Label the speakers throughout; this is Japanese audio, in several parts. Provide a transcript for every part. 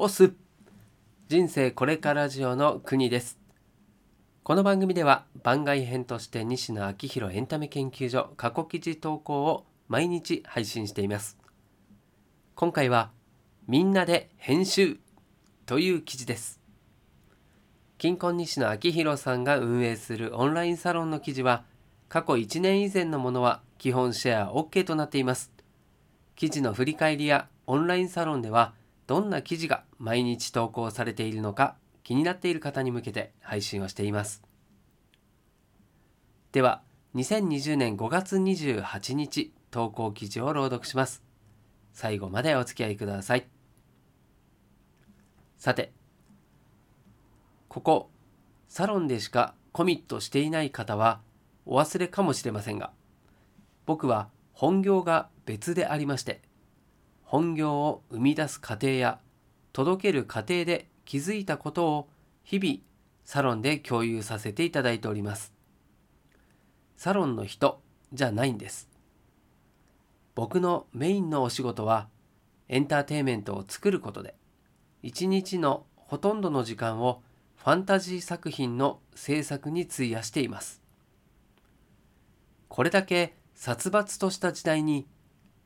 Speaker 1: オス人生これからジオの国です。この番組では番外編として西野昭弘エンタメ研究所過去記事投稿を毎日配信しています。今回はみんなで編集という記事です。金婚西野昭弘さんが運営するオンラインサロンの記事は過去1年以前のものは基本シェア OK となっています。記事の振り返りやオンラインサロンではどんな記事が毎日投稿されているのか気になっている方に向けて配信をしています。では、2020年5月28日投稿記事を朗読します。最後までお付き合いください。さて、ここ、サロンでしかコミットしていない方はお忘れかもしれませんが、僕は本業が別でありまして、本業を生み出す過程や届ける過程で気づいたことを日々サロンで共有させていただいております。サロンの人じゃないんです。僕のメインのお仕事はエンターテインメントを作ることで一日のほとんどの時間をファンタジー作品の制作に費やしています。これだけ殺伐とした時代に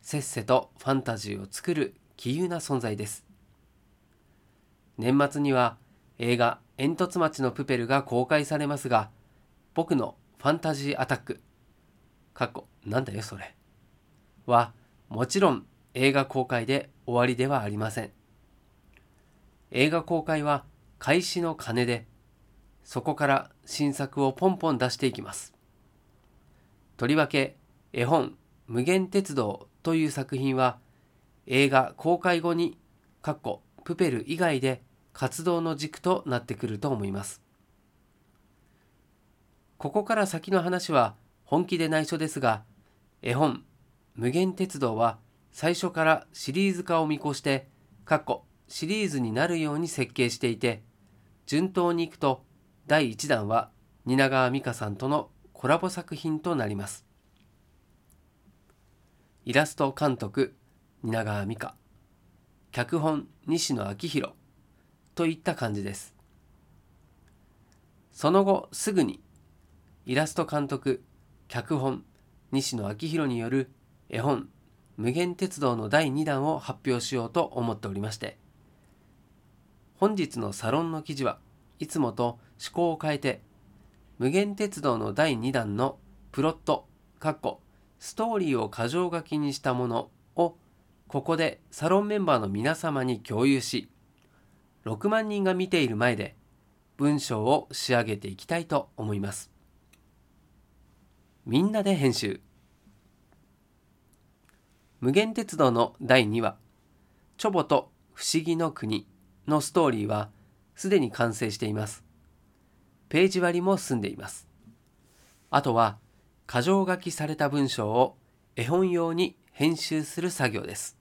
Speaker 1: せっせとファンタジーを作る奇遇な存在です。年末には映画煙突町のプペルが公開されますが、僕のファンタジーアタック、過去、なんだよそれ、はもちろん映画公開で終わりではありません。映画公開は開始の鐘で、そこから新作をポンポン出していきます。とりわけ絵本無限鉄道という作品は映画公開後にかっこプペル以外で活動の軸となってくると思います。ここから先の話は本気で内緒ですが絵本無限鉄道は最初からシリーズ化を見越してかっこシリーズになるように設計していて順当にいくと第1弾は蜷川美香さんとのコラボ作品となります。イラスト監督蜷川美香。脚本西野昭弘。といった感じです。その後すぐにイラスト監督脚本西野昭弘による絵本「無限鉄道」の第2弾を発表しようと思っておりまして本日のサロンの記事はいつもと趣向を変えて無限鉄道の第2弾のプロットストーリーを箇条書きにしたものをここでサロンメンバーの皆様に共有し6万人が見ている前で文章を仕上げていきたいと思います。みんなで編集無限鉄道の第2話「チョボと不思議の国」のストーリーはすでに完成しています。ページ割りも済んでいます。あとは箇条書きされた文章を絵本用に編集する作業です。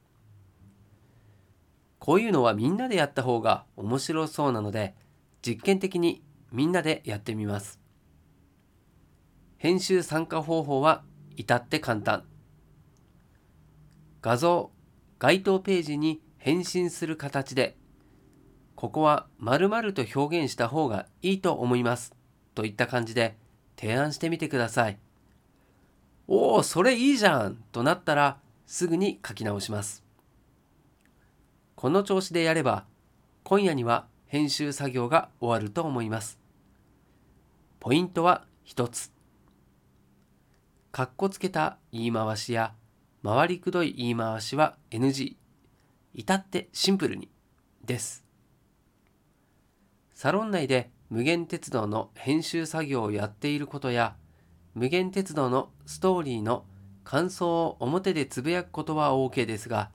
Speaker 1: こういうのはみんなでやった方が面白そうなので実験的にみんなでやってみます。編集参加方法は至って簡単。画像、該当ページに返信する形でここは〇〇と表現した方がいいと思いますといった感じで提案してみてください。おお、それいいじゃんとなったらすぐに書き直します。この調子でやれば今夜には編集作業が終わると思います。ポイントは一つ。かっこつけた言い回しや回りくどい言い回しは NG。至ってシンプルにです。サロン内で無限鉄道の編集作業をやっていることや無限鉄道のストーリーの感想を表でつぶやくことは OK ですが、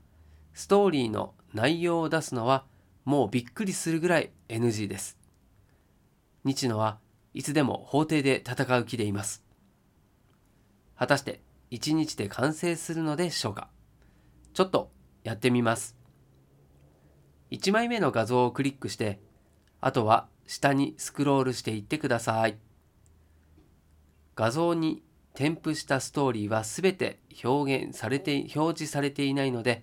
Speaker 1: ストーリーの内容を出すのはもうびっくりするぐらい NG です。日野はいつでも法廷で戦う気でいます。果たして1日で完成するのでしょうか？ちょっとやってみます。1枚目の画像をクリックして、あとは下にスクロールしていってください。画像に添付したストーリーは全て表現されて表示されていないので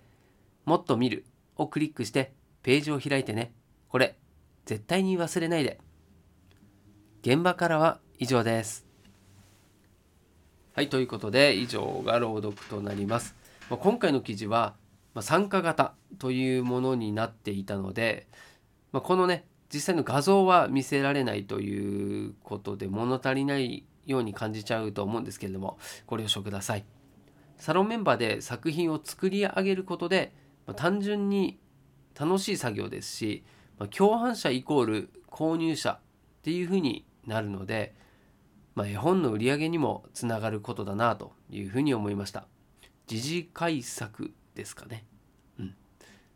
Speaker 1: もっと見るをクリックしてページを開いてね。これ、絶対に忘れないで。現場からは以上です。はい、ということで以上が朗読となります。まあ、今回の記事は、まあ、参加型というものになっていたので、まあ、このね実際の画像は見せられないということで物足りないように感じちゃうと思うんですけれどもご了承ください。サロンメンバーで作品を作り上げることで、まあ、単純に楽しい作業ですし、まあ、共犯者イコール購入者っていうふうになるので、まあ、絵本の売り上げにもつながることだなというふうに思いました。時事改作ですかね。うん。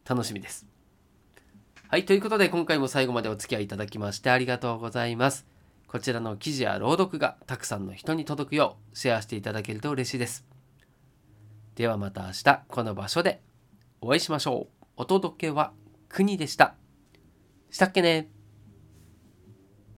Speaker 1: 楽しみです。はい。ということで、今回も最後までお付き合いいただきましてありがとうございます。こちらの記事や朗読がたくさんの人に届くようシェアしていただけると嬉しいです。ではまた明日、この場所でお会いしましょう。お届けは国でした。したっけね